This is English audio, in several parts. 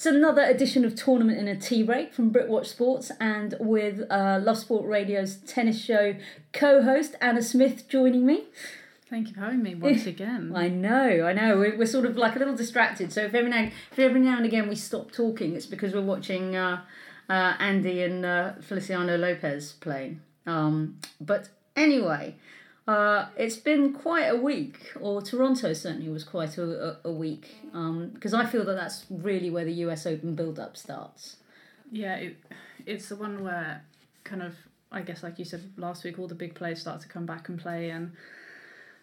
It's another edition of Tournament in a Tea Break from Britwatch Sports and with uh, Love Sport Radio's tennis show co host Anna Smith joining me. Thank you for having me once again. I know, I know. We're, we're sort of like a little distracted. So if every now, if every now and again we stop talking, it's because we're watching uh, uh, Andy and uh, Feliciano Lopez playing. Um, but anyway, uh, it's been quite a week, or Toronto certainly was quite a, a, week, because um, I feel that that's really where the US Open build up starts. Yeah, it, it's the one where kind of, I guess, like you said last week, all the big players start to come back and play and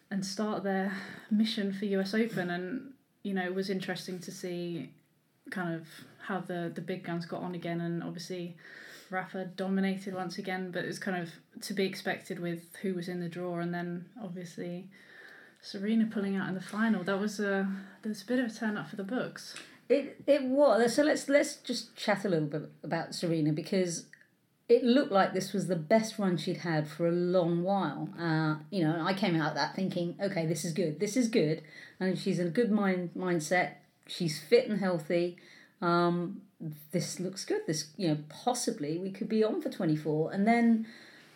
and start their mission for US Open. And you know, it was interesting to see kind of how the the big guns got on again, and obviously. Rafa dominated once again, but it was kind of to be expected with who was in the draw, and then obviously Serena pulling out in the final. That was a there was a bit of a turn up for the books. It it was so. Let's let's just chat a little bit about Serena because it looked like this was the best run she'd had for a long while. Uh, you know, I came out of that thinking, okay, this is good. This is good, and she's in a good mind mindset. She's fit and healthy. Um, this looks good. This, you know, possibly we could be on for 24. And then,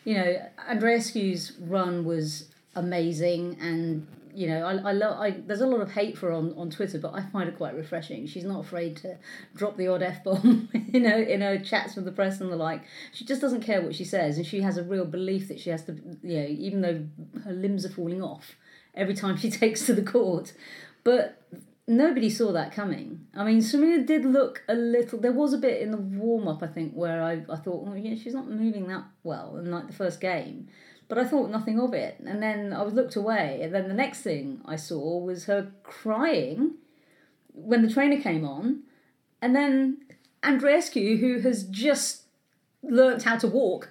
you know, Andreescu's run was amazing. And, you know, I, I love, I, there's a lot of hate for her on, on Twitter, but I find it quite refreshing. She's not afraid to drop the odd F bomb, you know, in her chats with the press and the like. She just doesn't care what she says. And she has a real belief that she has to, you know, even though her limbs are falling off every time she takes to the court. But nobody saw that coming. I mean, Serena did look a little. There was a bit in the warm up, I think, where I, I thought, oh yeah, she's not moving that well in like the first game, but I thought nothing of it. And then I was looked away, and then the next thing I saw was her crying when the trainer came on, and then Andreescu, who has just learnt how to walk,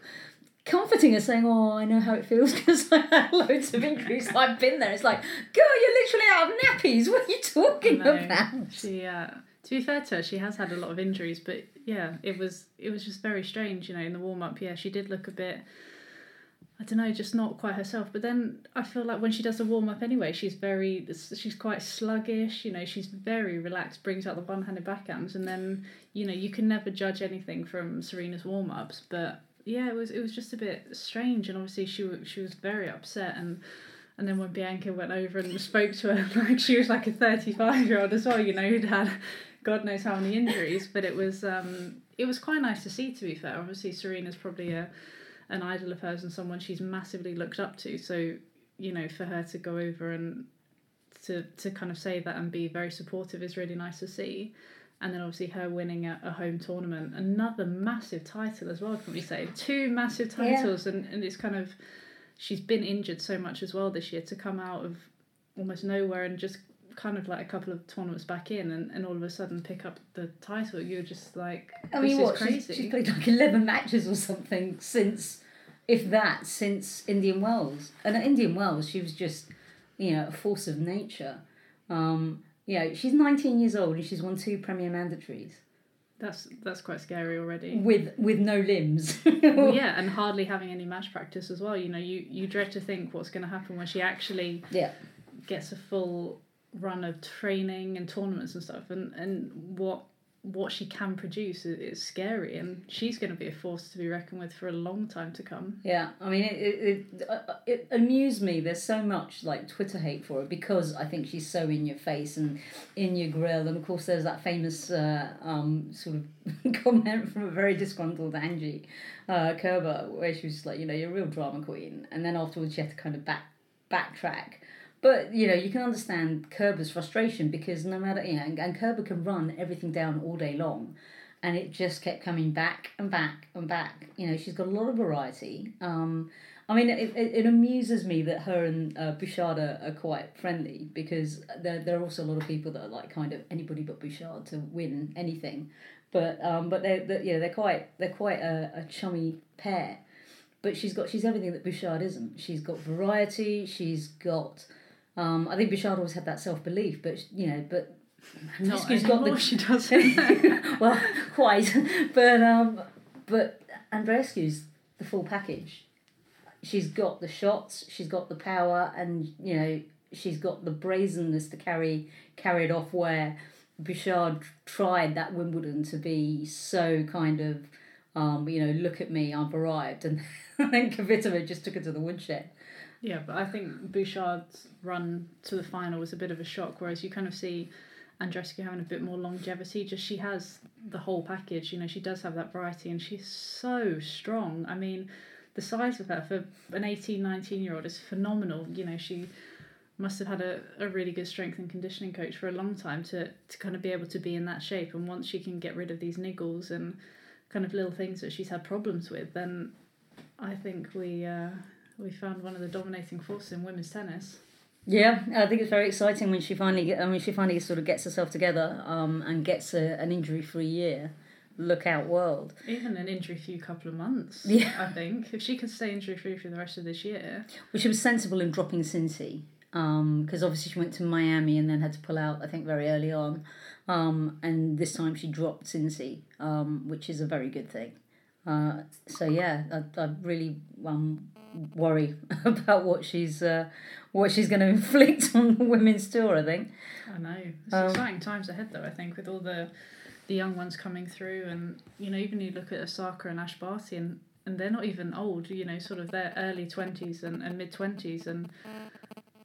comforting her, saying, "Oh, I know how it feels because I had loads of injuries. I've been there." It's like, girl, you're literally out of nappies. What are you talking about? She, uh, to be fair to her, she has had a lot of injuries, but yeah, it was it was just very strange. You know, in the warm up, yeah, she did look a bit. I don't know, just not quite herself. But then I feel like when she does the warm up anyway, she's very, she's quite sluggish. You know, she's very relaxed, brings out the one handed backhands, and then you know you can never judge anything from Serena's warm ups. But yeah, it was it was just a bit strange, and obviously she she was very upset, and and then when Bianca went over and spoke to her, like she was like a thirty five year old as well, you know, who'd had God knows how many injuries, but it was um it was quite nice to see. To be fair, obviously Serena's probably a an idol of hers and someone she's massively looked up to, so you know for her to go over and to to kind of say that and be very supportive is really nice to see and then obviously her winning a, a home tournament, another massive title as well. Can we say? Two massive titles, yeah. and and it's kind of she's been injured so much as well this year to come out of almost nowhere and just kind of like a couple of tournaments back in and, and all of a sudden pick up the title. You're just like I mean what she's, she's, played like 11 matches or something since if that since Indian Wells. And at Indian Wells she was just you know a force of nature. Um, you know, she's 19 years old and she's won two Premier Mandatories. That's that's quite scary already. With with no limbs. well, yeah, and hardly having any match practice as well. You know, you you dread to think what's going to happen when she actually yeah gets a full run of training and tournaments and stuff, and and what what she can produce is, scary, and she's going to be a force to be reckoned with for a long time to come. Yeah, I mean, it it, it, uh, it amused me. There's so much like Twitter hate for her because I think she's so in your face and in your grill, and of course there's that famous uh, um, sort of comment from a very disgruntled Angie uh, Kerber where she was like, you know, you're a real drama queen, and then afterwards she had to kind of back backtrack but you know, you can understand Kerber's frustration because no matter you know, and, Kerber can run everything down all day long, and it just kept coming back and back and back. You know, she's got a lot of variety. Um, I mean, it, it, it amuses me that her and uh, Bouchard are, are quite friendly because there, there are also a lot of people that are like kind of anybody but Bouchard to win anything, but um, but they're, they're you know they're quite they're quite a, a chummy pair, but she's got she's everything that Bouchard isn't. She's got variety. She's got um, I think Bouchard always had that self belief, but you know, but Andreescu's got the she doesn't. well, quite, but um, but Andreescu's the full package. She's got the shots, she's got the power, and you know she's got the brazenness to carry carry it off. Where Bouchard tried that Wimbledon to be so kind of, um, you know, look at me, I've arrived, and then Kvitova just took her to the woodshed. Yeah, but I think Bouchard's run to the final was a bit of a shock, whereas you kind of see Andreescu having a bit more longevity. Just she has the whole package, you know, she does have that variety and she's so strong. I mean, the size of her for an 18, 19 year old is phenomenal. You know, she must have had a, a really good strength and conditioning coach for a long time to, to kind of be able to be in that shape. And once she can get rid of these niggles and kind of little things that she's had problems with, then I think we uh, we found one of the dominating forces in women's tennis. Yeah, I think it's very exciting when she finally get, I mean, she finally sort of gets herself together um, and gets a, an injury-free year. Look out, world! Even an injury-free couple of months. Yeah. I think if she could stay injury-free for the rest of this year. Well, she was sensible in dropping Cincy because obviously she went to Miami and then had to pull out. I think very early on, um, and this time she dropped Cincy, um, which is a very good thing. Uh, so yeah, I, I really um, worry about what she's uh, what she's going to inflict on the women's tour. I think. I know. It's Um, exciting times ahead, though. I think with all the the young ones coming through, and you know, even you look at Osaka and Ash Barty, and and they're not even old. You know, sort of their early twenties and, and mid twenties, and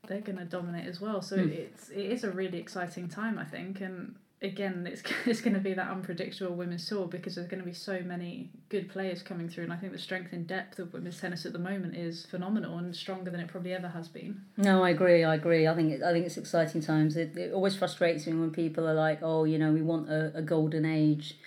they're going to dominate as well. So Hmm. it's it is a really exciting time, I think, and. Again, it's it's going to be that unpredictable women's tour because there's going to be so many good players coming through, and I think the strength and depth of women's tennis at the moment is phenomenal and stronger than it probably ever has been. No, I agree. I agree. I think it, I think it's exciting times. It, it always frustrates me when people are like, "Oh, you know, we want a, a golden age,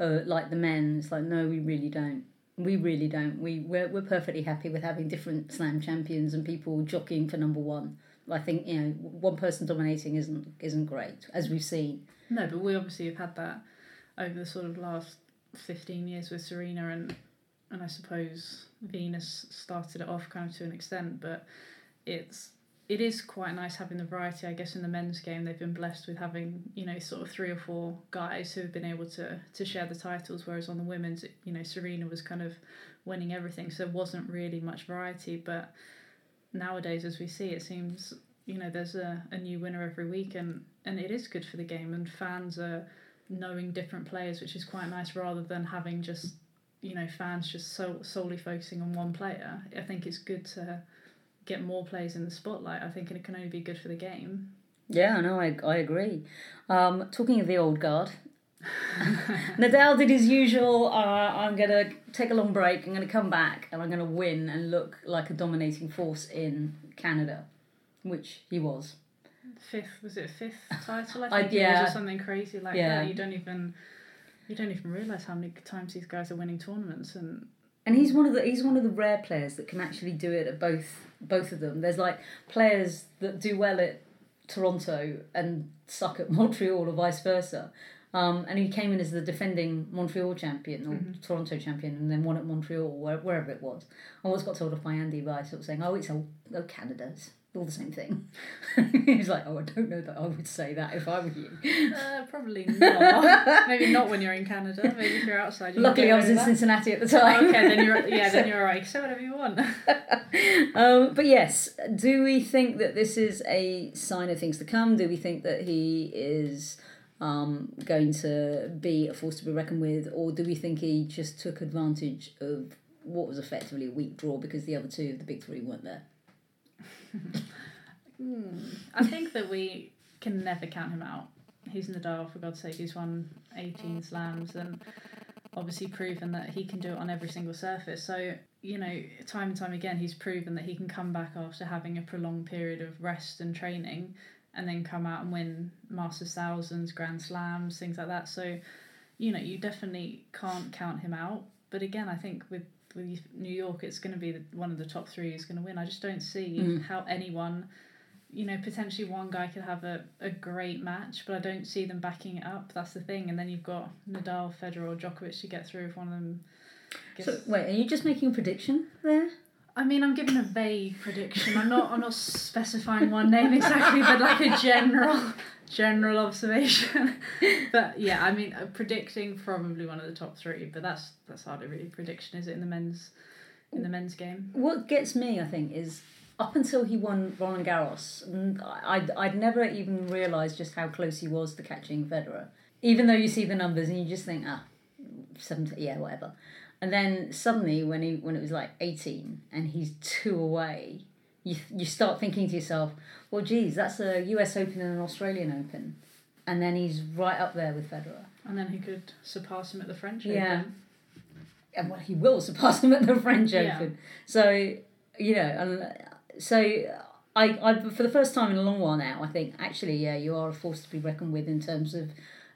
uh, like the men." It's like, no, we really don't. We really don't. We we're, we're perfectly happy with having different slam champions and people jockeying for number one. I think you know one person dominating isn't isn't great as we've seen. No, but we obviously have had that over the sort of last fifteen years with Serena and and I suppose Venus started it off kind of to an extent, but it's it is quite nice having the variety. I guess in the men's game they've been blessed with having you know sort of three or four guys who have been able to to share the titles, whereas on the women's you know Serena was kind of winning everything, so there wasn't really much variety. But nowadays, as we see, it seems you know there's a, a new winner every week and and it is good for the game and fans are knowing different players which is quite nice rather than having just you know fans just so solely focusing on one player i think it's good to get more players in the spotlight i think it can only be good for the game Yeah, no, I I agree. Um, talking of the old guard, Nadal did his usual. Uh, I'm gonna take a long break. I'm gonna come back and I'm gonna win and look like a dominating force in Canada, which he was. fifth was it a fifth title i I- think it was yeah. or something crazy like Yeah. that you don't even you don't even realize how many times these guys are winning tournaments and And he's one of the he's one of the rare players that can actually do it at both both of them. There's like players that do well at Toronto and suck at Montreal or vice versa. Um, and he came in as the defending Montreal champion or Toronto champion and then won at Montreal or wherever it was. I always got told off by Andy by sort of saying, oh, it's all oh, Canada. All the same thing. He's like, oh, I don't know that I would say that if I were you. uh, probably not maybe not when you're in canada maybe if you're outside you Luckily, I was in that. Cincinnati at the Oh, time. okay then you're yeah then you're alright say whatever you want um, but yes, do we think that this is a sign of things to come? Do we think that he is um, going to be a force to be reckoned with, or do we think he just took advantage of what was effectively a weak draw because the other two of the big three weren't there? Hmm. I think that we can never count him out. He's in the Nadal, for God's sake. He's won 18 slams and obviously proven that he can do it on every single surface. So, you know, time and time again, he's proven that he can come back after having a prolonged period of rest and training and then come out and win Masters Thousands, Grand Slams, things like that. So, you know, you definitely can't count him out. But again, I think with with New York, it's going to be the, one of the top three who's going to win. I just don't see hmm. how anyone you know, potentially one guy could have a, a great match, but I don't see them backing it up. That's the thing. And then you've got Nadal, Federer, or Djokovic to get through if one of them gets. So, wait, are you just making a prediction there? I mean, I'm giving a vague prediction. I'm not. I'm not specifying one name exactly, but like a general, general observation. but yeah, I mean, uh, predicting probably one of the top three. But that's that's hardly really a prediction, is it? In the men's, in the men's game. What gets me, I think, is up until he won Roland Garros, I'd, I'd never even realised just how close he was to catching Federer. Even though you see the numbers and you just think, ah, 70, yeah, whatever. And then suddenly, when he when it was like 18 and he's two away, you, you start thinking to yourself, well, geez, that's a US Open and an Australian Open. And then he's right up there with Federer. And then he could surpass him at the French Yeah. Open. and well, he will surpass him at the French Yeah. Open. So you know, and so I, I for the first time in a long while now, I think actually, yeah, you are a force to be reckoned with in terms of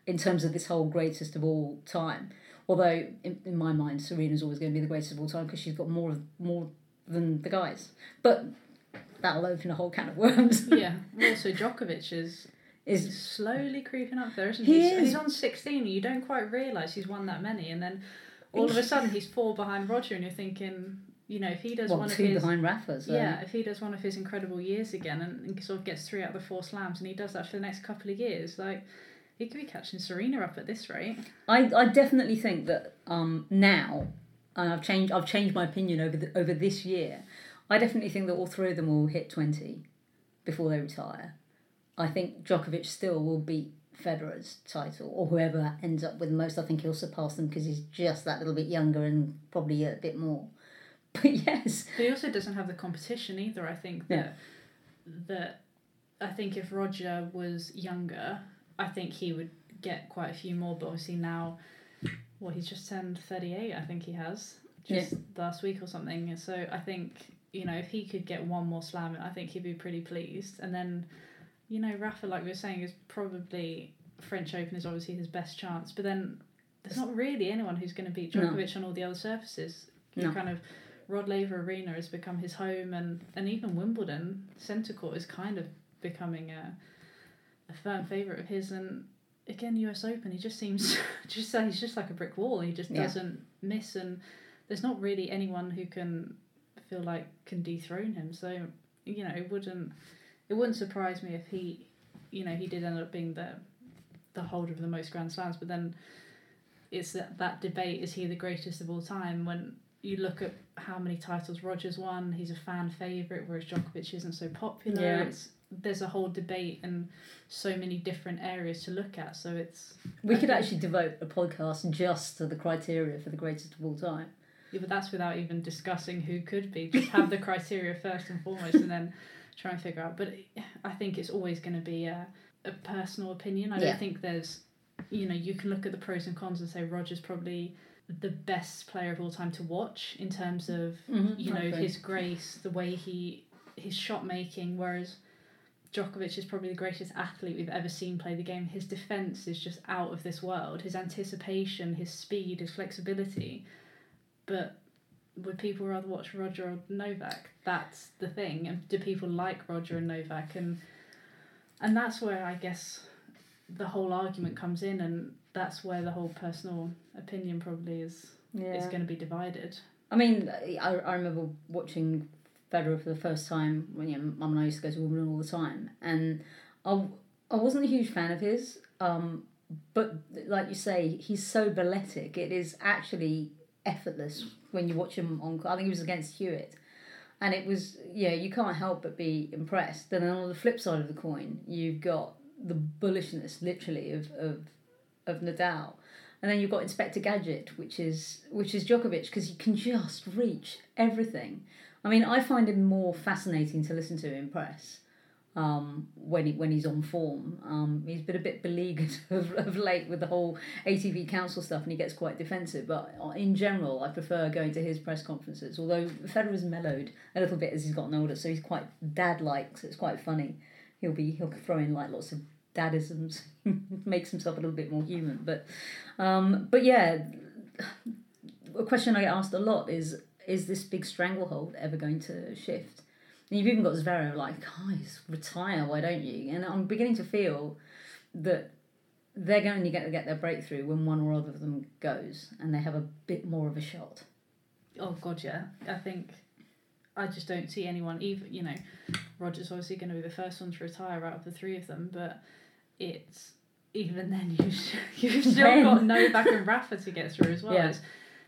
in terms of this whole greatest of all time. Although in, in my mind, Serena's always going to be the greatest of all time because she's got more of more than the guys. But that'll open a whole can of worms. yeah. Also, Djokovic is Is slowly creeping up there, isn't He he? He's, is. he's on 16 you don't quite realise he's won that many. And then all of a sudden he's four behind Roger and you're thinking, you know, if he does well, one of his... behind Rafa. So. Yeah, if he does one of his incredible years again and, and sort of gets three out of the four slams and he does that for the next couple of years, like, he could be catching Serena up at this rate. I, I definitely think that um, now, and I've changed I've changed my opinion over the, over this year. I definitely think that all three of them will hit twenty before they retire. I think Djokovic still will beat Federer's title, or whoever ends up with the most. I think he'll surpass them because he's just that little bit younger and probably a bit more. But yes, But he also doesn't have the competition either. I think that that I think if Roger was younger, I think he would get quite a few more. But obviously now, well, he's just turned thirty eight. I think he has just last week or something. So I think you know if he could get one more slam, I think he'd be pretty pleased. And then, you know, Rafa, like we were saying, is probably French Open is obviously his best chance. But then there's not really anyone who's going to beat No. Djokovic on all the other surfaces. You No. kind of Rod Laver Arena has become his home, and, and even Wimbledon centre court is kind of becoming a, a firm favourite of his. And again, US Open, he just seems just he's just like a brick wall. He just Yeah. doesn't miss, and there's not really anyone who can feel like can dethrone him. So you know, it wouldn't it wouldn't surprise me if he, you know, he did end up being the the holder of the most Grand Slams. But then it's that, that debate: is he the greatest of all time? When you look at how many titles Rogers won, he's a fan favourite, whereas Djokovic isn't so popular. Yeah. It's there's a whole debate and so many different areas to look at. So it's we I could think- actually devote a podcast just to the criteria for the greatest of all time. Yeah, but that's without even discussing who could be. Just have the criteria first and foremost, and then try and figure out. But I think it's always going to be a, a personal opinion. I Yeah. don't think there's, you know, you can look at the pros and cons and say Roger's probably the best player of all time to watch in terms of Mhm, you know his grace, the way he his shot making, whereas. Djokovic is probably the greatest athlete we've ever seen play the game. His defense is just out of this world. His anticipation, his speed, his flexibility. But would people rather watch Roger or Novak? That's the thing. And do people like Roger and Novak? And and that's where I guess the whole argument comes in, and that's where the whole personal opinion probably is Yeah. is going to be divided. I mean, I, I remember watching Federer for the first time when you know, Mum and I used to go to Wimbledon all the time, and I, I wasn't a huge fan of his. Um, but like you say, he's so balletic. It is actually effortless when you watch him on. I think he was against Hewitt, and it was yeah, you can't help but be impressed. Then on the flip side of the coin, you've got the bullishness, literally, of of of Nadal. And then you've got Inspector Gadget, which is which is Djokovic, because he can just reach everything. I mean, I find him more fascinating to listen to in press um, when he when he's on form. Um, he's been a bit beleaguered of, of late with the whole ATP Council stuff, and he gets quite defensive. But in general, I prefer going to his press conferences. Although Federer's mellowed a little bit as he's gotten older, so he's quite dad-like. So it's quite funny. He'll be he'll throw in like lots of dadisms, makes himself a little bit more human. But um, but yeah, a question I get asked a lot is is this big stranglehold ever going to shift? And you've even got Zverev like, guys, retire, why don't you? And I'm beginning to feel that they're going to get to get their breakthrough when one or other of them goes and they have a bit more of a shot. Oh God, yeah. I think I just don't see anyone. Even you know, Roger's obviously going to be the first one to retire out of the three of them, but it's even then you you've still got Novak and Rafa to get through as well. Yeah. It's,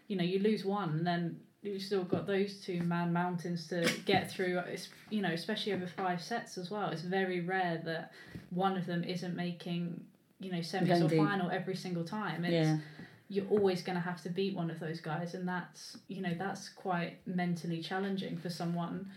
you know, you lose one and then you've still got those two man mountains to get through. It's you know, especially over five sets as well. It's very rare that one of them isn't making you know semis or final every single time. It's, Yeah. You're always going to have to beat one of those guys, and that's you know that's quite mentally challenging for someone,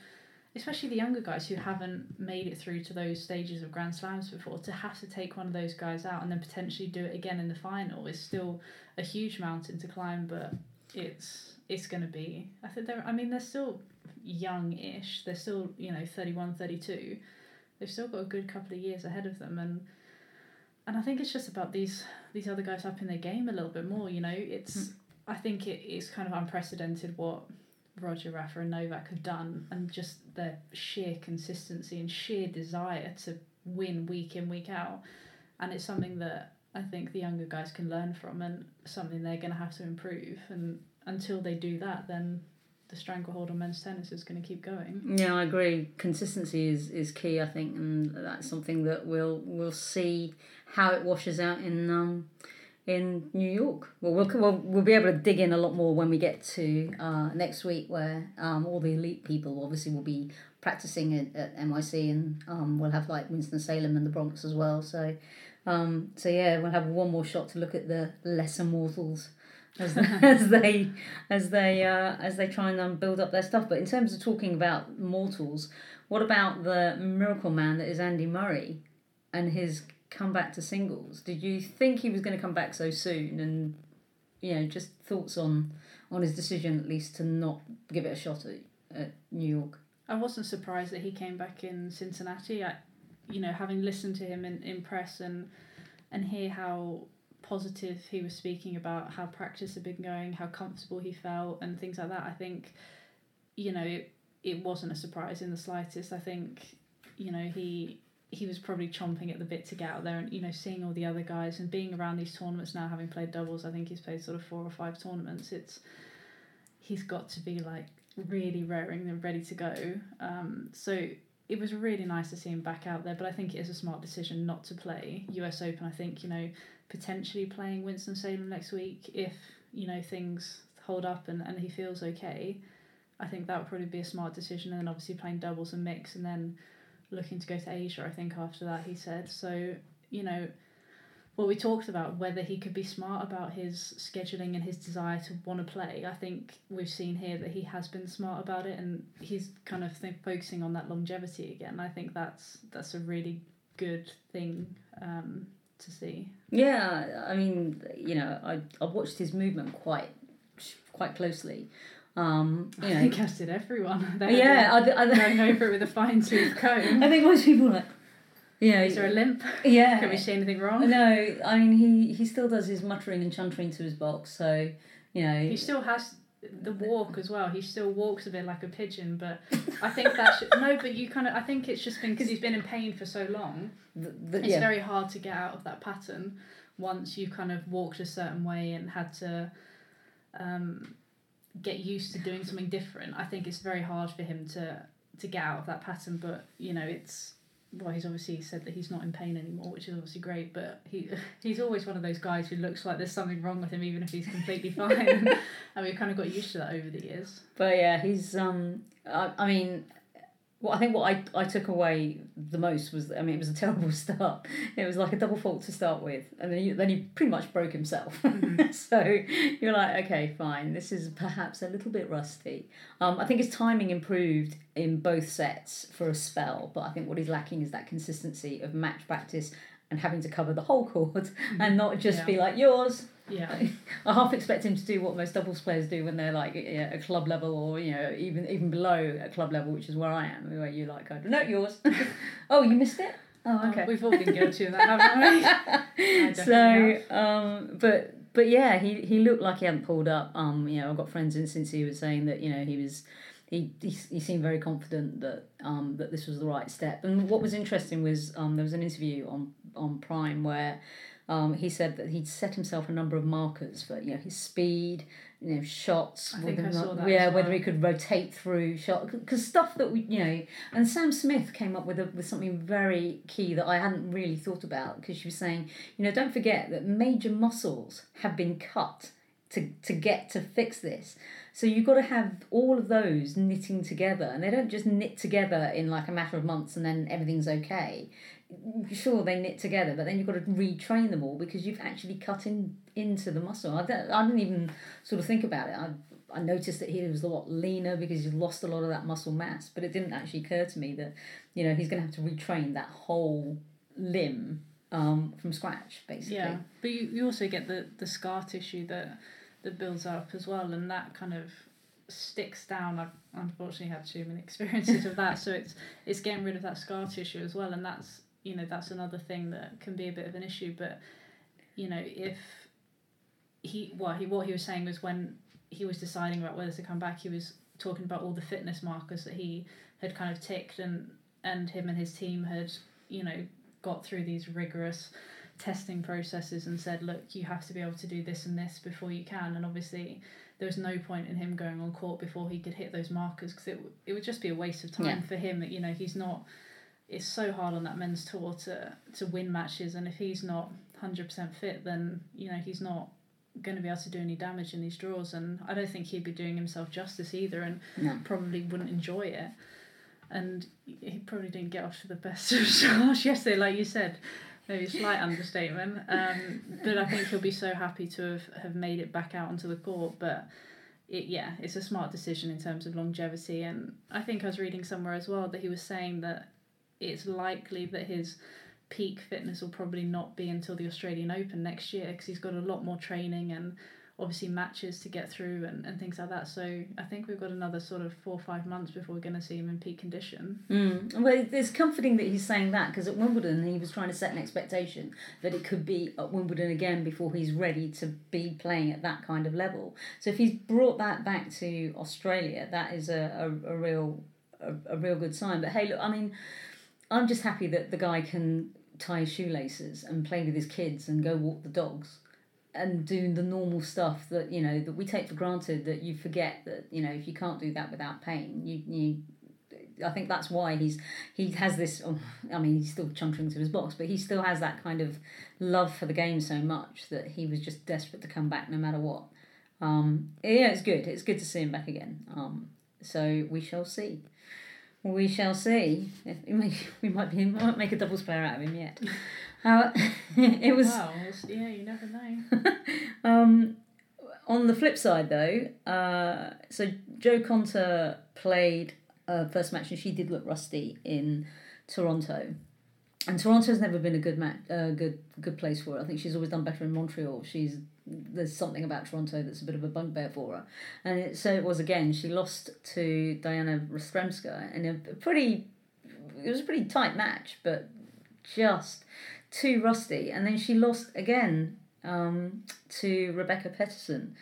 especially the younger guys who haven't made it through to those stages of Grand Slams before. To have to take one of those guys out and then potentially do it again in the final is still a huge mountain to climb, but it's it's going to be. I think they're. I mean, they're still young-ish. They're still you know 31, 32. They've still got a good couple of years ahead of them, and and I think it's just about these these other guys upping their game a little bit more. You know, it's. Hmm. I think it is kind of unprecedented what Roger Rafa and Novak have done, and just their sheer consistency and sheer desire to win week in week out, and it's something that I think the younger guys can learn from, and something they're going to have to improve. And until they do that, then the stranglehold on men's tennis is going to keep going. Yeah, I agree. Consistency is, is key, I think, and that's something that we'll we'll see how it washes out in um in New York. Well, we'll we'll, we'll be able to dig in a lot more when we get to uh, next week, where um, all the elite people obviously will be practicing at, at NYC, and um, we'll have like Winston Salem and the Bronx as well. So, um, so yeah, we'll have one more shot to look at the lesser mortals as, as they as they uh, as they try and um, build up their stuff. But in terms of talking about mortals, what about the miracle man that is Andy Murray and his comeback to singles? Did you think he was going to come back so soon? And you know, just thoughts on on his decision at least to not give it a shot at, at New York. I wasn't surprised that he came back in Cincinnati. I, you know, having listened to him in, in press and and hear how positive he was speaking about how practice had been going, how comfortable he felt, and things like that. I think, you know, it, it wasn't a surprise in the slightest. I think, you know, he he was probably chomping at the bit to get out there and you know seeing all the other guys and being around these tournaments now having played doubles i think he's played sort of four or five tournaments it's he's got to be like really raring and ready to go um, so it was really nice to see him back out there but i think it is a smart decision not to play us open i think you know potentially playing winston salem next week if you know things hold up and, and he feels okay i think that would probably be a smart decision. And then obviously playing doubles and mix and then looking to go to asia i think after that he said. So you know what we talked about whether he could be smart about his scheduling and his desire to want to play i think we've seen here that he has been smart about it and he's kind of think, focusing on that longevity again. I think that's that's a really good thing um, to see Yeah, I mean, you know, I I watched his movement quite quite closely. Um, you i know, think as did everyone They yeah, had I, going over it with a fine-tooth comb I think most people are like, you know, is there a limp yeah. can we see anything wrong No, I mean he he still does his muttering and chuntering to his box, so you know. He still has the walk as well. He still walks a bit like a pigeon, but I think that should no. But you kind of I think it's just been because he's been in pain for so long. the, the, It's yeah. very hard to get out of that pattern once you've kind of walked a certain way and had to um, get used to doing something different. I think it's very hard for him to to get out of that pattern. But you know, it's well, he's obviously said that he's not in pain anymore, which is obviously great. But he he's always one of those guys who looks like there's something wrong with him, even if he's completely fine. and we've kind of got used to that over the years. But yeah, he's um. I, I mean, well, I think what I I took away the most was I mean it was a terrible start. It was like a double fault to start with, and then he, then he pretty much broke himself. so you're like, okay, fine. This is perhaps a little bit rusty. Um, I think his timing improved in both sets for a spell, but I think what he's lacking is that consistency of match practice and having to cover the whole court and not just Yeah. be like yours. Yeah. I half expect him to do what most doubles players do when they're like yeah, at club level or you know even even below a club level, which is where I am, where you like go, no, yours. oh, you missed it. Oh, okay. We've all been guilty of that, haven't we? So, um, but but yeah, he he looked like he hadn't pulled up. Um, you know, I've got friends in since he was saying that you know he was. He, he, he seemed very confident that um, that this was the right step. And what was interesting was um, there was an interview on on Prime where um, he said that he'd set himself a number of markers for you know his speed, you know shots, whether I saw not- that yeah, as whether he could rotate through shot because stuff that we you know. And Sam Smith came up with a, with something very key that I hadn't really thought about because she was saying you know don't forget that major muscles have been cut to to get to fix this. So you've got to have all of those knitting together, and they don't just knit together in like a matter of months and then everything's okay. Sure, they knit together, but then you've got to retrain them all because you've actually cut in into the muscle. I don't, I didn't even sort of think about it. I I noticed that he was a lot leaner because he's lost a lot of that muscle mass, but it didn't actually occur to me that you know he's going to have to retrain that whole limb um, from scratch, basically. Yeah, but you, you also get the, the scar tissue that that builds up as well, and that kind of sticks down. I've unfortunately had too many experiences of that, so it's it's getting rid of that scar tissue as well, and that's you know that's another thing that can be a bit of an issue. But you know if he well he what he was saying was when he was deciding about whether to come back, he was talking about all the fitness markers that he had kind of ticked, and and him and his team had you know got through these rigorous testing processes and said, look, you have to be able to do this and this before you can. And obviously, there was no point in him going on court before he could hit those markers because it, it would just be a waste of time Yeah. for him. That, you know, he's not. It's so hard on that men's tour to to win matches, and if he's not hundred percent fit, then you know he's not going to be able to do any damage in these draws. And I don't think he'd be doing himself justice either, and No. probably wouldn't enjoy it. And he probably didn't get off to the best of starts yesterday, like you said. Maybe a slight understatement. Um, but I think he'll be so happy to have, have made it back out onto the court. But it yeah, it's a smart decision in terms of longevity. And I think I was reading somewhere as well that he was saying that it's likely that his peak fitness will probably not be until the Australian Open next year because he's got a lot more training and obviously matches to get through and, and things like that. So I think we've got another sort of four or five months before we're going to see him in peak condition. Mm. Well, it's comforting that he's saying that because at Wimbledon he was trying to set an expectation that it could be at Wimbledon again before he's ready to be playing at that kind of level. So if he's brought that back to Australia, that is a, a, a real a, a real good sign. But hey, look, I mean, I'm just happy that the guy can tie his shoelaces and play with his kids and go walk the dogs and do the normal stuff that you know that we take for granted that you forget that you know if you can't do that without pain you you I think that's why he's he has this. oh, I mean, he's still chunkering to his box, but he still has that kind of love for the game so much that he was just desperate to come back no matter what. Um, yeah, it's good. It's good to see him back again. Um, so we shall see. We shall see. If, we might be we might make a doubles player out of him yet. Uh, it was Wow, yeah, you never know. um, on the flip side, though, uh, so Jo Konta played uh, first match and she did look rusty in Toronto. And Toronto's never been a good match, uh, good good place for her. I think she's always done better in Montreal. She's there's something about Toronto that's a bit of a bugbear for her, and it, so it was again. She lost to Dayana Yastremska in a pretty, it was a pretty tight match, but just too rusty. And then she lost again um, to Rebecca Peterson,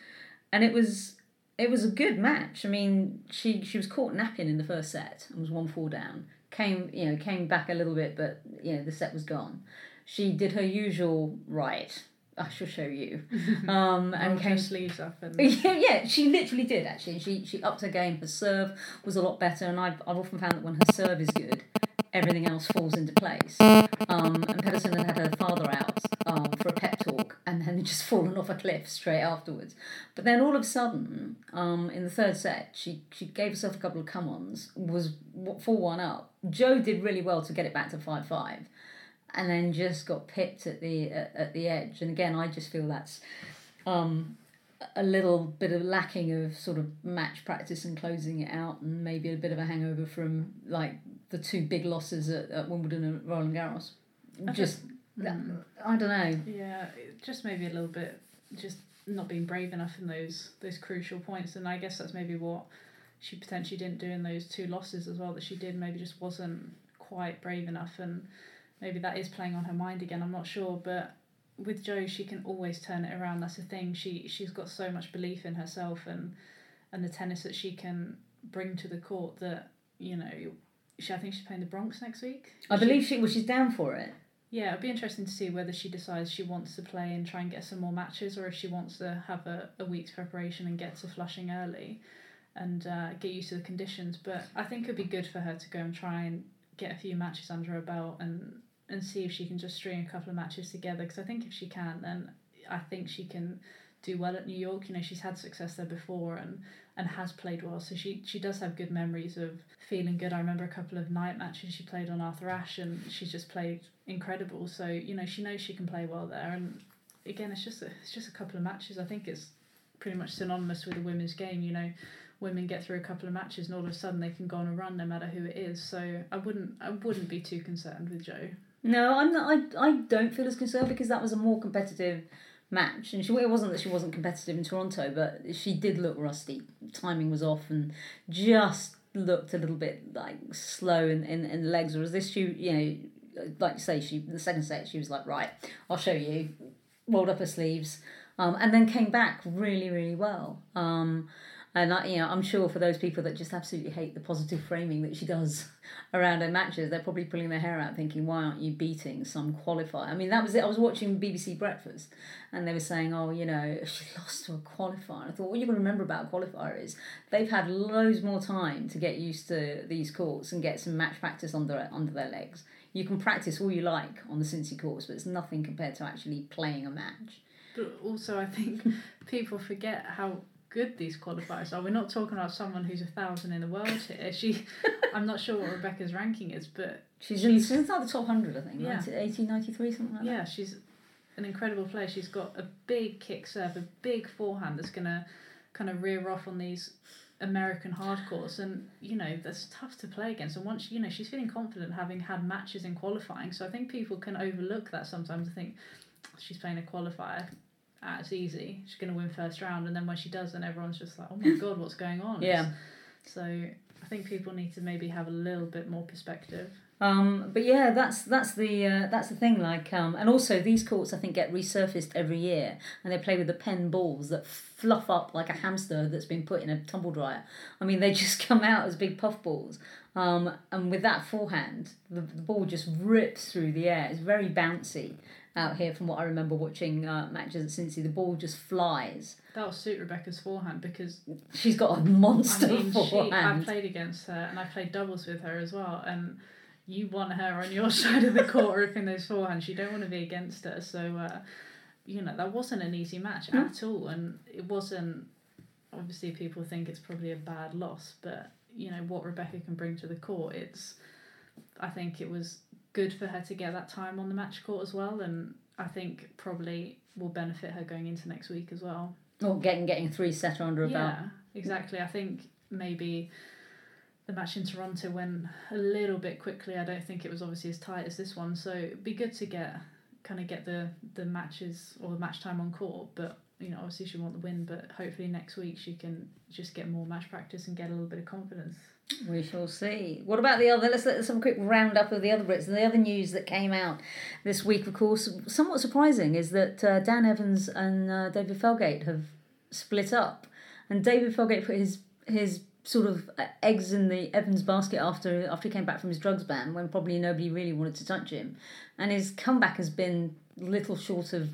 and it was it was a good match. I mean, she she was caught napping in the first set and was one four down. Came you know came back a little bit, but you know the set was gone. She did her usual right. I shall show you. Um, and came sleeves up and yeah, yeah, she literally did actually. She she upped her game. Her serve was a lot better, and I've I've often found that when her serve is good, everything else falls into place. Um, and Peterson had had her father out um, for a pep talk, and then just fallen off a cliff straight afterwards. But then all of a sudden, um, in the third set, she she gave herself a couple of come-ons, was four one up. Jo did really well to get it back to five five and then just got pipped at the at, the edge. And again, I just feel that's um, a little bit of lacking of sort of match practice and closing it out, and maybe a bit of a hangover from like the two big losses at, at Wimbledon and Roland Garros. Just that- I don't know. Yeah, just maybe a little bit just not being brave enough in those those crucial points, and I guess that's maybe what she potentially didn't do in those two losses as well. That she did maybe just wasn't quite brave enough, and maybe that is playing on her mind again. I'm not sure, but with Jo, she can always turn it around. That's the thing. She she's got so much belief in herself and and the tennis that she can bring to the court that you know. She, I think she's playing the Bronx next week. I She- believe she well, she's down for it. yeah, it'd be interesting to see whether she decides she wants to play and try and get some more matches, or if she wants to have a, a week's preparation and get to Flushing early, and uh, get used to the conditions. But I think it'd be good for her to go and try and get a few matches under her belt and and see if she can just string a couple of matches together. Because I think if she can, then I think she can do well at New York. You know, she's had success there before and and has played well. So she she does have good memories of feeling good. I remember a couple of night matches she played on Arthur Ashe and she's just played incredible. So, you know, she knows she can play well there and again it's just a, it's just a couple of matches. I think it's pretty much synonymous with the women's game, you know. Women get through a couple of matches and all of a sudden they can go on a run no matter who it is. So I wouldn't I wouldn't be too concerned with Jo. No, I'm not. I, I don't feel as concerned because that was a more competitive match, and she, it wasn't that she wasn't competitive in Toronto, but she did look rusty. Timing was off, and just looked a little bit like slow in, in, in the legs. Whereas this, she you know, like you say, she the second set she was like, right, I'll show you, rolled up her sleeves, um, and then came back really really well. Um, and I, you know, I'm sure for those people that just absolutely hate the positive framing that she does around her matches, they're probably pulling their hair out thinking, why aren't you beating some qualifier? I mean, that was it. I was watching BBC Breakfast and they were saying, oh, you know, she lost to a qualifier. I thought, what got to remember about a qualifier is they've had loads more time to get used to these courts and get some match practice under, under their legs. You can practice all you like on the Cincy courts, but it's nothing compared to actually playing a match. But also, I think people forget how good these qualifiers are. We're not talking about someone who's a thousand in the world here. She, I'm not sure what Rebecca's ranking is, but she's, she's in, she's inside the top hundred, I think. Yeah, 1893, something like yeah, that. Yeah, she's an incredible player. She's got a big kick serve, a big forehand that's gonna kind of rear off on these American hardcourts, and you know that's tough to play against. And once you know she's feeling confident, having had matches in qualifying, so I think people can overlook that sometimes. I think she's playing a qualifier ah, it's easy. She's going to win first round. And then when she does, then everyone's just like, oh my God, what's going on? Yeah. So I think people need to maybe have a little bit more perspective. Um, but yeah, that's that's the uh, that's the thing. Like, um, and also these courts I think get resurfaced every year, and they play with the Penn balls that fluff up like a hamster that's been put in a tumble dryer. I mean, they just come out as big puff balls. Um, and with that forehand, the, the ball just rips through the air. It's very bouncy, out here from what I remember watching uh, matches at Cincy. The ball just flies. That'll suit Rebecca's forehand because she's got a monster I mean, forehand. She, I played against her and I played doubles with her as well. And you want her on your side of the court ripping those forehands. You don't want to be against her. So, uh, you know, that wasn't an easy match mm. at all. And it wasn't, obviously, people think it's probably a bad loss. But, you know, what Rebecca can bring to the court, it's, I think it was good for her to get that time on the match court as well, and I think probably will benefit her going into next week as well. Or getting getting three setter under a yeah, belt. Yeah, exactly. I think maybe the match in Toronto went a little bit quickly. I don't think it was obviously as tight as this one, so it'd be good to get kind of get the the matches or the match time on court. But you know, obviously she want the win, but hopefully next week she can just get more match practice and get a little bit of confidence. We shall see. What about the other? Let's have a quick roundup of the other Brits. The other news that came out this week, of course, somewhat surprising, is that uh, Dan Evans and uh, David Felgate have split up, and David Felgate put his his sort of eggs in the Evans basket after after he came back from his drugs ban, when probably nobody really wanted to touch him, and his comeback has been little short of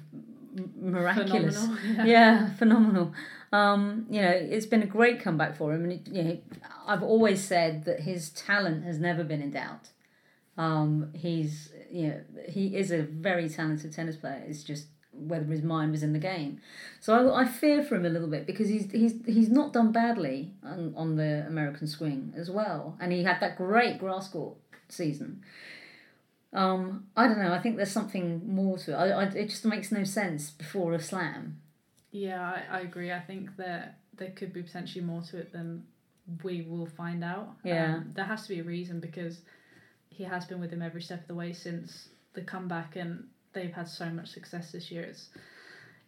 miraculous. Phenomenal, yeah. yeah, phenomenal. Um, you know, it's been a great comeback for him, and it, you know, I've always said that his talent has never been in doubt. Um, he's you know he is a very talented tennis player. It's just whether his mind was in the game. So I, I fear for him a little bit because he's he's he's not done badly on, on the American swing as well, and he had that great grass court season. Um, I don't know. I think there's something more to it. I, I, it just makes no sense before a slam. Yeah, I, I agree. I think that there could be potentially more to it than we will find out. Yeah. Um, there has to be a reason because he has been with him every step of the way since the comeback, and they've had so much success this year. It's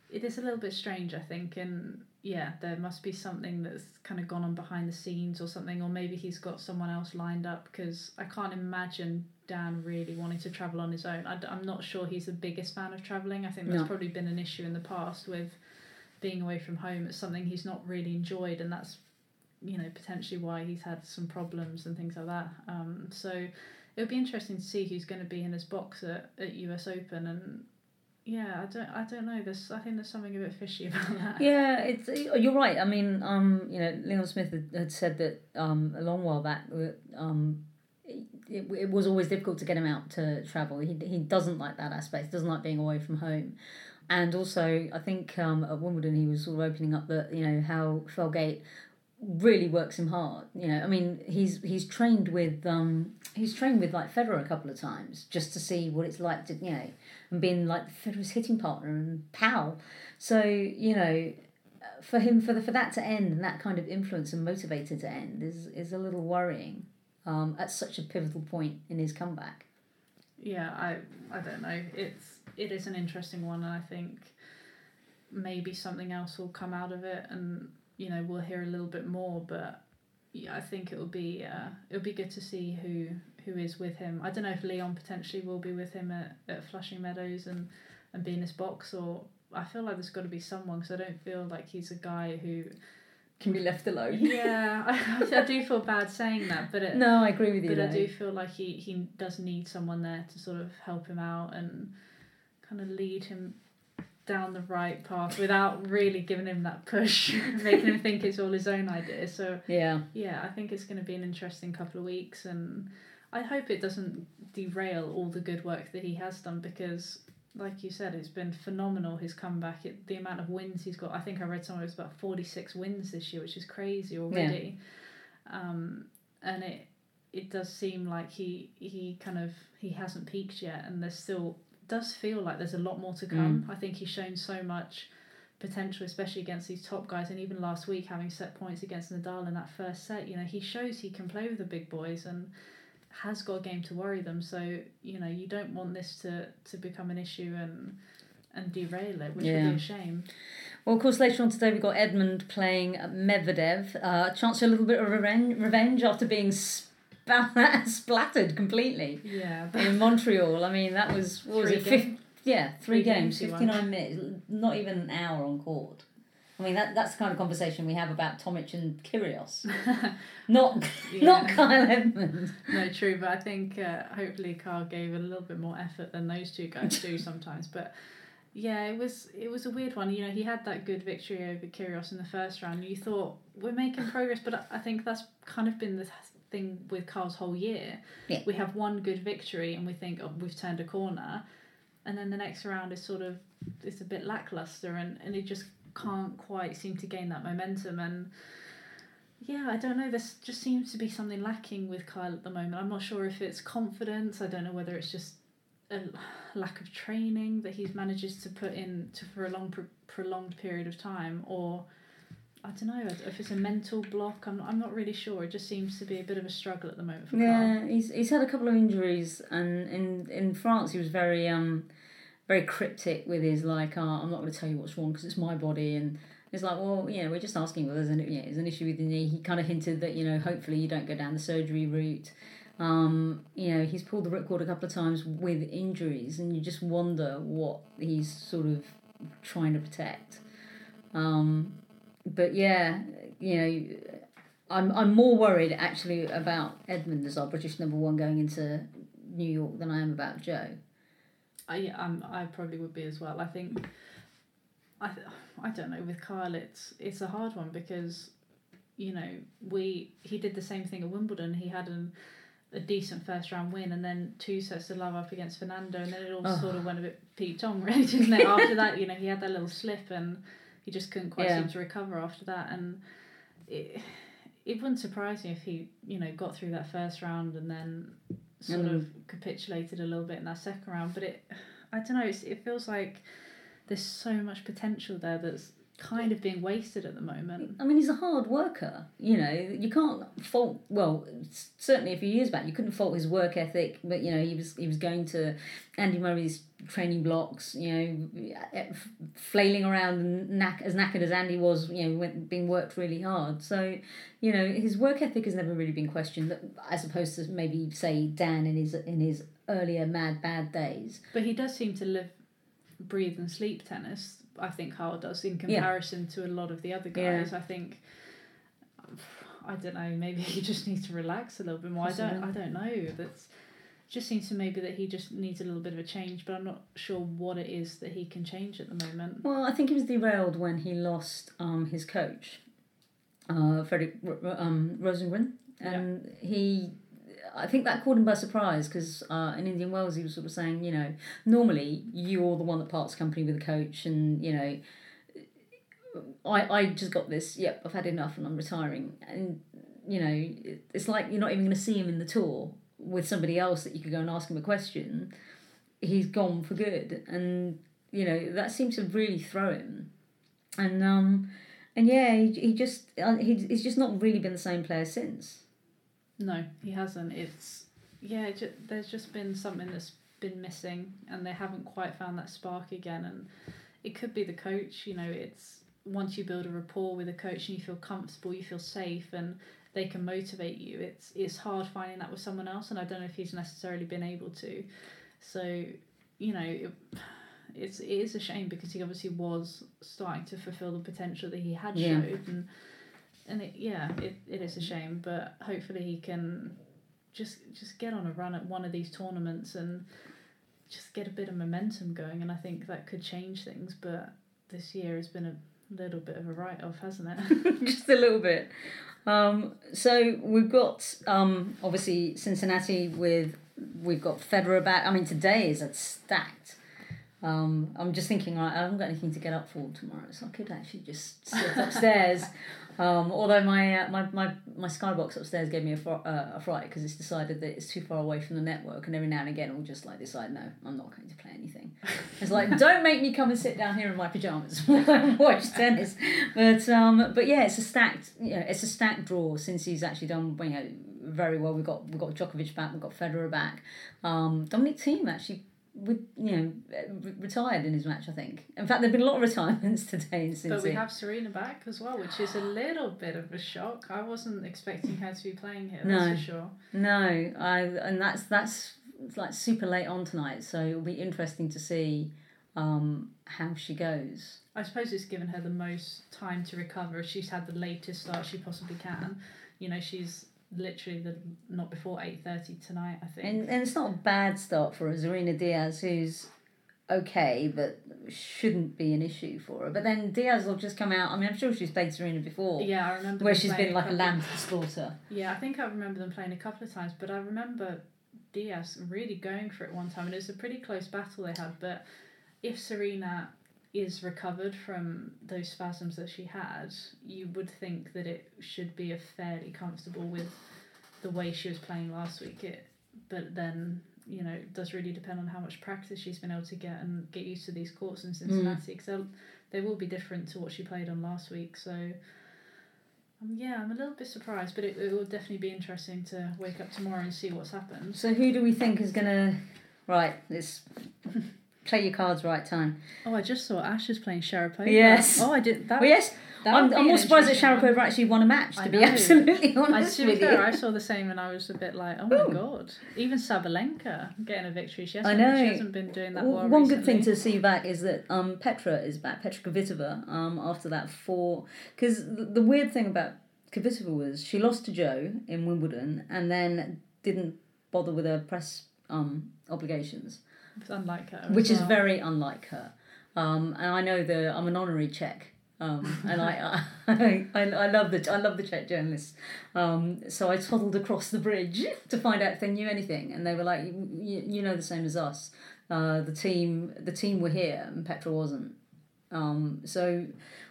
it is a little bit strange, I think, and yeah, there must be something that's kind of gone on behind the scenes or something, or maybe he's got someone else lined up because I can't imagine Dan really wanting to travel on his own. I, am not sure he's the biggest fan of traveling. I think that's no. probably been an issue in the past with being away from home. It's something he's not really enjoyed, and that's you know potentially why he's had some problems and things like that. Um, so it would be interesting to see who's going to be in his box at, at US Open and yeah, I don't, I don't know. There's, I think there's something a bit fishy about that. Yeah, it's you're right. I mean, um, you know, Leon Smith had, had said that um, a long while back that um, it, it was always difficult to get him out to travel. He he doesn't like that aspect. He doesn't like being away from home. And also, I think um, at Wimbledon he was sort of opening up that you know how Felgate really works him hard. You know, I mean, he's he's trained with um, he's trained with like Federer a couple of times just to see what it's like to you know, and being like Federer's hitting partner and pal. So you know, for him for the for that to end and that kind of influence and motivator to end is is a little worrying um, at such a pivotal point in his comeback. Yeah, I I don't know. It's it is an interesting one, and I think maybe something else will come out of it, and you know we'll hear a little bit more. But yeah, I think it will be uh, it'll be good to see who who is with him. I don't know if Leon potentially will be with him at, at Flushing Meadows and and be in his box, or I feel like there's got to be someone because I don't feel like he's a guy who can be left alone. yeah, I, I do feel bad saying that, but it, no, I agree with you. But though. I do feel like he he does need someone there to sort of help him out and kind of lead him down the right path without really giving him that push, making him think it's all his own idea. So yeah, yeah, I think it's going to be an interesting couple of weeks, and I hope it doesn't derail all the good work that he has done because. Like you said, it's been phenomenal his comeback. It, the amount of wins he's got. I think I read somewhere it was about forty six wins this year, which is crazy already. Yeah. Um, and it it does seem like he he kind of he hasn't peaked yet, and there's still does feel like there's a lot more to come. Mm. I think he's shown so much potential, especially against these top guys. And even last week, having set points against Nadal in that first set, you know, he shows he can play with the big boys and has got a game to worry them. So you know, you don't want this to to become an issue and and derail it, which yeah. would be a shame. Well, of course, later on today we've got Edmund playing Medvedev. Uh, chance for a little bit of revenge revenge after being. Sp- splattered completely. Yeah. In Montreal, I mean, that was what was it? Fif- yeah, three, three games, games fifty nine minutes, not even an hour on court. I mean, that that's the kind of conversation we have about Tomic and Kyrgios, not yeah. not Kyle Edmund. No, true, but I think uh, hopefully Kyle gave a little bit more effort than those two guys do sometimes. But yeah, it was it was a weird one. You know, he had that good victory over Kyrgios in the first round. You thought we're making progress, but I think that's kind of been the thing with Kyle's whole year. Yeah. We have one good victory and we think, oh, we've turned a corner. And then the next round is sort of, it's a bit lackluster and, and it just can't quite seem to gain that momentum. And yeah, I don't know. There just seems to be something lacking with Kyle at the moment. I'm not sure if it's confidence. I don't know whether it's just a lack of training that he's manages to put in to for a long prolonged period of time or I don't know if it's a mental block. I'm I'm not really sure. It just seems to be a bit of a struggle at the moment for Yeah, Kyle. he's he's had a couple of injuries, and in in France he was very um very cryptic with his like, oh, I'm not going to tell you what's wrong because it's my body, and it's like, well, you know, we're just asking whether there's an yeah, there's an issue with the knee. He kind of hinted that you know, hopefully you don't go down the surgery route. Um, you know, he's pulled the ripcord a couple of times with injuries, and you just wonder what he's sort of trying to protect. Um, but yeah, you know, I'm I'm more worried actually about Edmund as our British number one going into New York than I am about Jo. I yeah, I'm, I probably would be as well. I think I I don't know with Kyle it's it's a hard one because you know we he did the same thing at Wimbledon. He had an a decent first round win and then two sets of love up against Fernando and then it all oh. sort of went a bit Pete Tong really didn't it after that you know he had that little slip and he just couldn't quite yeah. seem to recover after that, and it it wouldn't surprise me if he you know got through that first round and then sort mm. of capitulated a little bit in that second round. But it, I don't know. it feels like there's so much potential there that's kind of being wasted at the moment. I mean, he's a hard worker. You know, you can't fault. Well, certainly a few years back, you couldn't fault his work ethic. But you know, he was he was going to Andy Murray's training blocks. You know, flailing around and knack, as knackered as Andy was. You know, went, being worked really hard. So, you know, his work ethic has never really been questioned, as opposed to maybe say Dan in his in his earlier mad bad days. But he does seem to live, breathe, and sleep tennis I think Kyle does in comparison yeah. to a lot of the other guys. Yeah. I think I don't know. Maybe he just needs to relax a little bit more. Possibly. I don't. I don't know. That's just seems to maybe that he just needs a little bit of a change, but I'm not sure what it is that he can change at the moment. Well, I think he was derailed when he lost um, his coach, uh, Fredrik um, Rosengren, and yeah. he I think that caught him by surprise because uh, in Indian Wells he was sort of saying, you know, normally you're the one that parts company with the coach, and you know, I I just got this. Yep, I've had enough, and I'm retiring. And you know, it's like you're not even going to see him in the tour with somebody else that you could go and ask him a question. He's gone for good, and you know that seems to really throw him. And um, and yeah, he, he just uh, he, he's just not really been the same player since. No, he hasn't. It's yeah. It ju- there's just been something that's been missing, and they haven't quite found that spark again. And it could be the coach. You know, it's once you build a rapport with a coach and you feel comfortable, you feel safe, and they can motivate you. It's it's hard finding that with someone else, and I don't know if he's necessarily been able to. So, you know. It, it's it is a shame because he obviously was starting to fulfill the potential that he had Yeah. showed and and it yeah it, it is a shame but hopefully he can just just get on a run at one of these tournaments and just get a bit of momentum going and I think that could change things but this year has been a little bit of a write off hasn't it just a little bit. Um, so we've got um, obviously Cincinnati with we've got Federer back. I mean today is a stacked. Um, I'm just thinking right, I haven't got anything to get up for tomorrow, so I could actually just sit upstairs. Um, although my, uh, my my my skybox upstairs gave me a, fr- uh, a fright because it's decided that it's too far away from the network, and every now and again it will just like decide, no, I'm not going to play anything. It's like don't make me come and sit down here in my pajamas and watch tennis. But um, but yeah, it's a stacked you know, it's a stacked draw since he's actually done you know very well. We've got we've got Djokovic back, we've got Federer back. Um, Dominic Thiem actually with you know re- retired in his match. I think. In fact, there've been a lot of retirements today in but we have Serena back as well which is a little bit of a shock I wasn't expecting her to be playing here that's No. for sure No, I and that's that's it's like super late on tonight, so it'll be interesting to see um, how she goes. I suppose it's given her the most time to recover. She's had the latest start she possibly can. You know, she's literally the not before eight thirty tonight. I think. And and it's not a bad start for Zarina Diyas, who's okay, but shouldn't be an issue for her. But then Diyas will just come out. I mean, I'm sure she's played Serena before, yeah, I remember. where she's been like a couple- lamb to the slaughter. Yeah, I think I remember them playing a couple of times, but I remember Diyas really going for it one time, and it was a pretty close battle they had. But if Serena is recovered from those spasms that she had, you would think that it should be a fairly comfortable with the way she was playing last week. It, but then you know it does really depend on how much practice she's been able to get and get used to these courts in Cincinnati because they will be different to what she played on last week. So um, yeah, I'm a little bit surprised, but it, it will definitely be interesting to wake up tomorrow and see what's happened. So who do we think is gonna? Right, let's play your cards right time. Oh, I just saw Ash is playing Sharapova. Yes. Oh, I did that. Well, yes, that I'm, I'm more surprised that. Sharapova actually won a match. To I be know. absolutely I, honest be with fair, you. I saw the same and I was a bit like, oh Ooh. my god. Even Sabalenka getting a victory. She I hasn't, know. She hasn't been doing that Well, well One good thing to see back is that um, Petra is back, Petra Kvitova, um, after that four. Because the, the weird thing about Kvitova was she lost to Jo in Wimbledon and then didn't bother with her press um, obligations, It's unlike her. which is very unlike her. Um, and I know the I'm an honorary Czech. Um, and I, I, I, I love the I love the Czech journalists. Um, so I toddled across the bridge to find out if they knew anything, and they were like, "You, you know the same as us. Uh, the team the team were here, and Petra wasn't. Um, so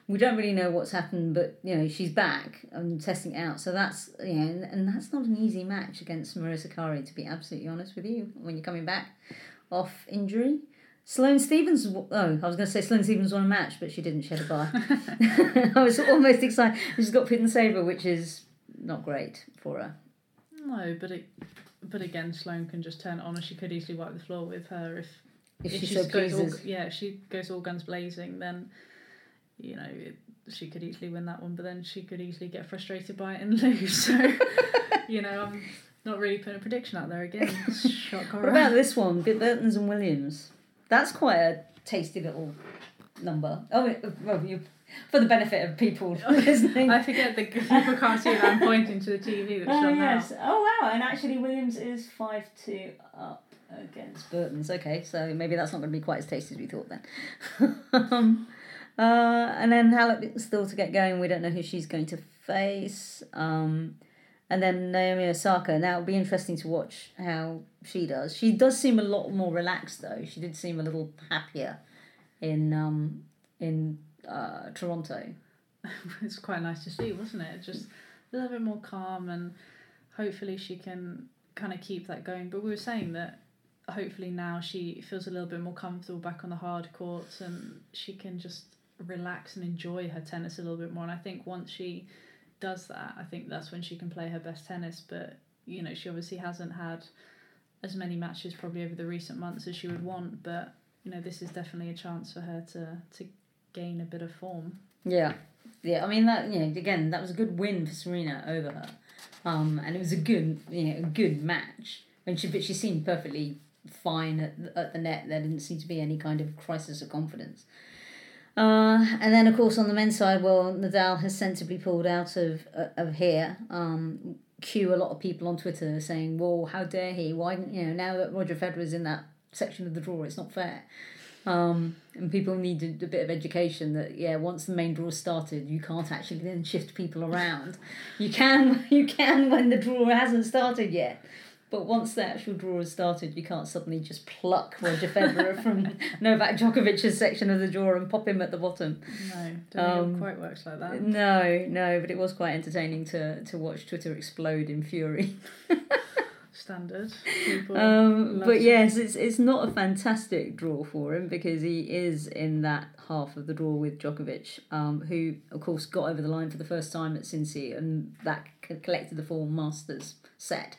we don't really know what's happened, but you know she's back and testing out. So that's you know, and, and that's not an easy match against Maria Sakkari, to be absolutely honest with you. When you're coming back off injury. Sloane Stevens, oh, I was going to say Sloane Stevens won a match, but she didn't. She had a bye. I was almost excited. She's got Putintseva, which is not great for her. No, but it, but again, Sloane can just turn it on, and she could easily wipe the floor with her if If, if she she so goes all, yeah, if she goes all guns blazing, then you know it, she could easily win that one. But then she could easily get frustrated by it and lose. So you know, I'm not really putting a prediction out there again. Shock What about this one? Bertens and Williams. That's quite a tasty little number. Oh, it- well, you, for the benefit of people listening. I forget that people can't see that I'm pointing to the TV that's Oh yes. now. Oh wow! And actually, Williams is five two up against Bertens. Okay, so maybe that's not going to be quite as tasty as we thought then. um, uh, and then Halep still to get going. We don't know who she's going to face. Um, and then Naomi Osaka. Now it'll be interesting to watch how she does. She does seem a lot more relaxed though. She did seem a little happier in um in uh, Toronto. it's quite nice to see, wasn't it? Just a little bit more calm, and hopefully she can kind of keep that going. But we were saying that hopefully now she feels a little bit more comfortable back on the hard courts, and she can just relax and enjoy her tennis a little bit more. And I think once she does that, I think that's when she can play her best tennis. But you know, she obviously hasn't had as many matches probably over the recent months as she would want. But you know, this is definitely a chance for her to to gain a bit of form. Yeah, yeah. I mean that you know again that was a good win for Serena over her, um, and it was a good you know a good match. And she but she seemed perfectly fine at, at the net. There didn't seem to be any kind of crisis of confidence. Uh, and then, of course, on the men's side, well, Nadal has sensibly pulled out of uh, of here. Um, cue a lot of people on Twitter saying, "Well, how dare he? Why, you know, now that Roger Federer's in that section of the draw, it's not fair." Um, and people need a, a, bit of education that yeah, once the main draw started, you can't actually then shift people around. You can you can when the draw hasn't started yet. But once the actual draw has started, you can't suddenly just pluck Roger Federer from Novak Djokovic's section of the draw and pop him at the bottom. No, don't um, quite works like that. No, no, but it was quite entertaining to, to watch Twitter explode in fury. Standard. Um, but yes, it's it's not a fantastic draw for him because he is in that half of the draw with Djokovic, um, who of course got over the line for the first time at Cincy, and that collected the four Masters set.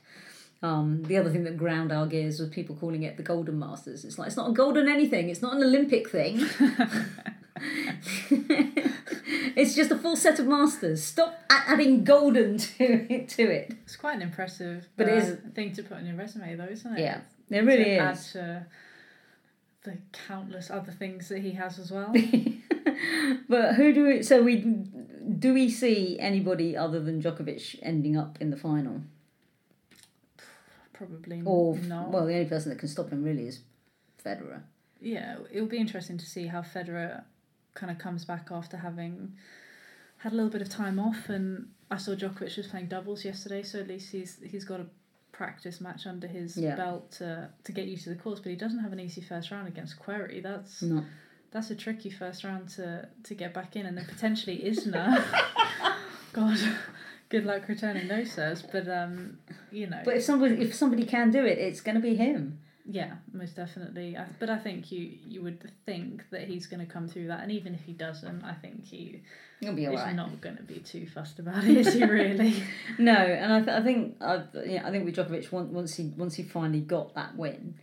Um, the other thing that ground our gears was people calling it the Golden Masters. It's like it's not a golden anything. It's not an Olympic thing. it's just a full set of masters. Stop adding golden to it. To it. It's quite an impressive, but uh, it is thing to put on your resume, though, isn't it? Yeah, it really to is. Add to the countless other things that he has as well. but who do we? So we do we see anybody other than Djokovic ending up in the final? Probably or not. Well, the only person that can stop him really is Federer. Yeah, it'll be interesting to see how Federer kind of comes back after having had a little bit of time off. And I saw Djokovic was playing doubles yesterday, so at least he's he's got a practice match under his yeah. belt to to get used to the course. But he doesn't have an easy first round against Querrey. That's no. that's a tricky first round to to get back in, and then potentially Isner. God good luck returning those serves. But um, you know. But if somebody if somebody can do it, it's going to be him. Yeah, most definitely. I, but I think you you would think that he's going to come through that, and even if he doesn't, I think he He'll be alright. Not going to be too fussed about it, is he? Really? no, and I, th- I think I yeah, I think with Djokovic once once he once he finally got that win,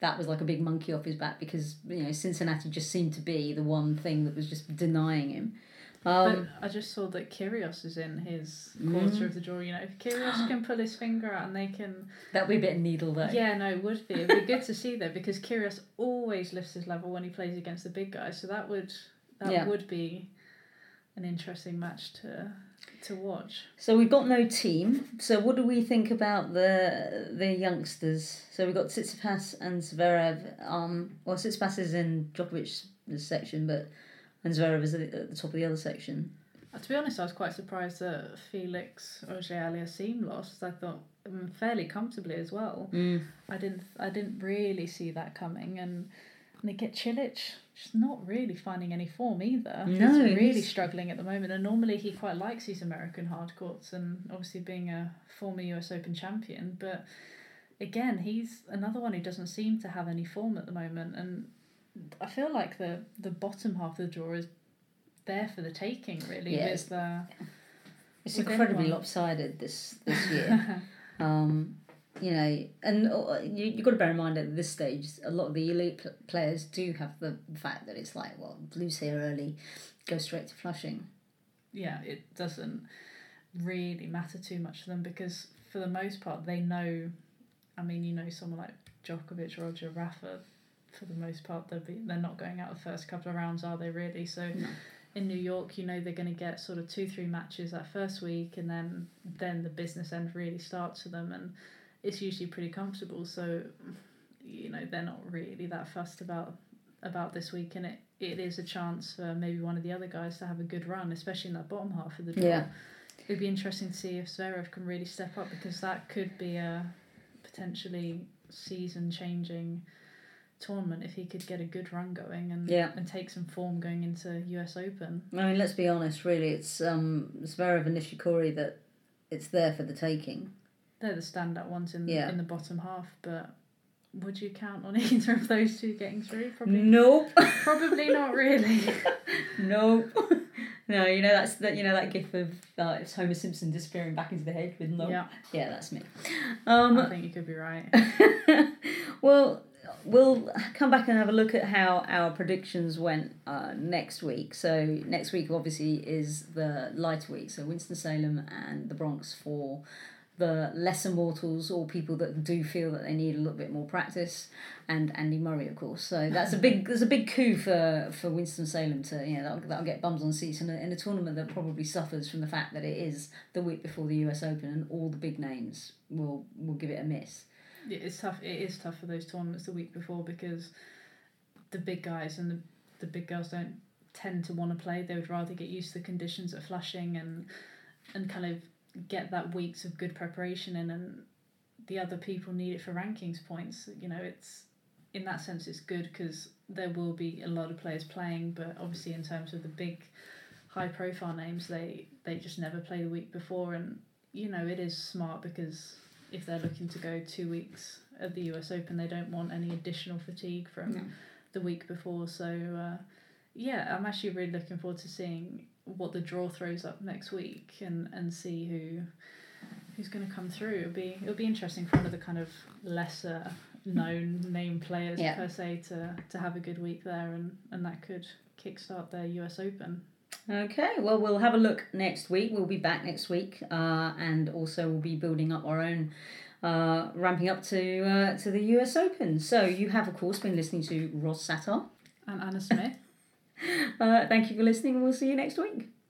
that was like a big monkey off his back because you know Cincinnati just seemed to be the one thing that was just denying him. Um, I just saw that Kyrgios is in his quarter mm. of the draw. You know, if Kyrgios can pull his finger out and they can. That'd be a bit needle though. Yeah, no, it would be. It'd be good to see though because Kyrgios always lifts his level when he plays against the big guys. So that would that yeah. would be an interesting match to to watch. So we've got no Thiem. So what do we think about the the youngsters? So we've got Tsitsipas and Zverev. Um, well, Tsitsipas is in Djokovic's section, but and Zverev is at the top of the other section. Uh, to be honest, I was quite surprised that Felix Auger-Aliassime lost. I thought um, fairly comfortably as well. Mm. I didn't I didn't really see that coming, and Nikit Cilic just not really finding any form either. No, he's really he's... struggling at the moment. And normally he quite likes these American hard courts, and obviously being a former U.S. Open champion, but again, he's another one who doesn't seem to have any form at the moment, and I feel like the the bottom half of the draw is there for the taking. Really, yeah, with the. It's incredibly lopsided this this year. um, you know, and uh, you you got to bear in mind at this stage, a lot of the elite pl- players do have the fact that it's like, well, lose here early, go straight to Flushing. Yeah, it doesn't really matter too much to them because for the most part they know. I mean, you know, someone like Djokovic, Roger, Rafa, for the most part they'll be they're not going out the first couple of rounds, are they really? So no. in New York, you know they're going to get sort of two three matches that first week, and then then the business end really starts for them, and it's usually pretty comfortable. So you know they're not really that fussed about about this week, and it it is a chance for maybe one of the other guys to have a good run, especially in that bottom half of the draw. Yeah. It'd be interesting to see if Zverev can really step up because that could be a potentially season changing tournament if he could get a good run going and Yeah. and take some form going into US Open. I mean, let's be honest. Really, it's um, Zverev and Nishikori that it's there for the taking. They're the standout ones in Yeah. in the bottom half, but would you count on either of those two getting through? Probably Nope. probably not really. nope. No, you know that's that. You know that gif of uh, it's Homer Simpson disappearing back into the hedge with no. Yeah, Yeah, that's me. I Um, think you could be right. well, we'll come back and have a look at how our predictions went uh, next week. So next week obviously is the lighter week. So Winston Salem and the Bronx for the lesser mortals or people that do feel that they need a little bit more practice, and Andy Murray of course. So that's a big there's a big coup for for Winston Salem to you know that'll, that'll get bums on seats in a, in a tournament that probably suffers from the fact that it is the week before the U.S. Open and all the big names will will give it a miss. Yeah, it's tough. It is tough for those tournaments the week before because the big guys and the, the big girls don't tend to want to play. They would rather get used to the conditions at Flushing and and kind of get that weeks of good preparation in. And the other people need it for rankings points. You know, it's in that sense it's good because there will be a lot of players playing, but obviously in terms of the big high profile names, they they just never play the week before. And you know, it is smart because if they're looking to go two weeks at the US Open, they don't want any additional fatigue from No. the week before. So, uh, yeah, I'm actually really looking forward to seeing what the draw throws up next week and, and see who who's going to come through. It'll be it'll be interesting for one of the kind of lesser known name players Yeah. per se to, to have a good week there, and, and that could kickstart their US Open. Okay, well, we'll have a look next week. We'll be back next week, uh, and also we'll be building up our own, uh, ramping up to uh, to the US Open. So you have, of course, been listening to Ross Satter. And Anna Smith. Uh, thank you for listening, and we'll see you next week.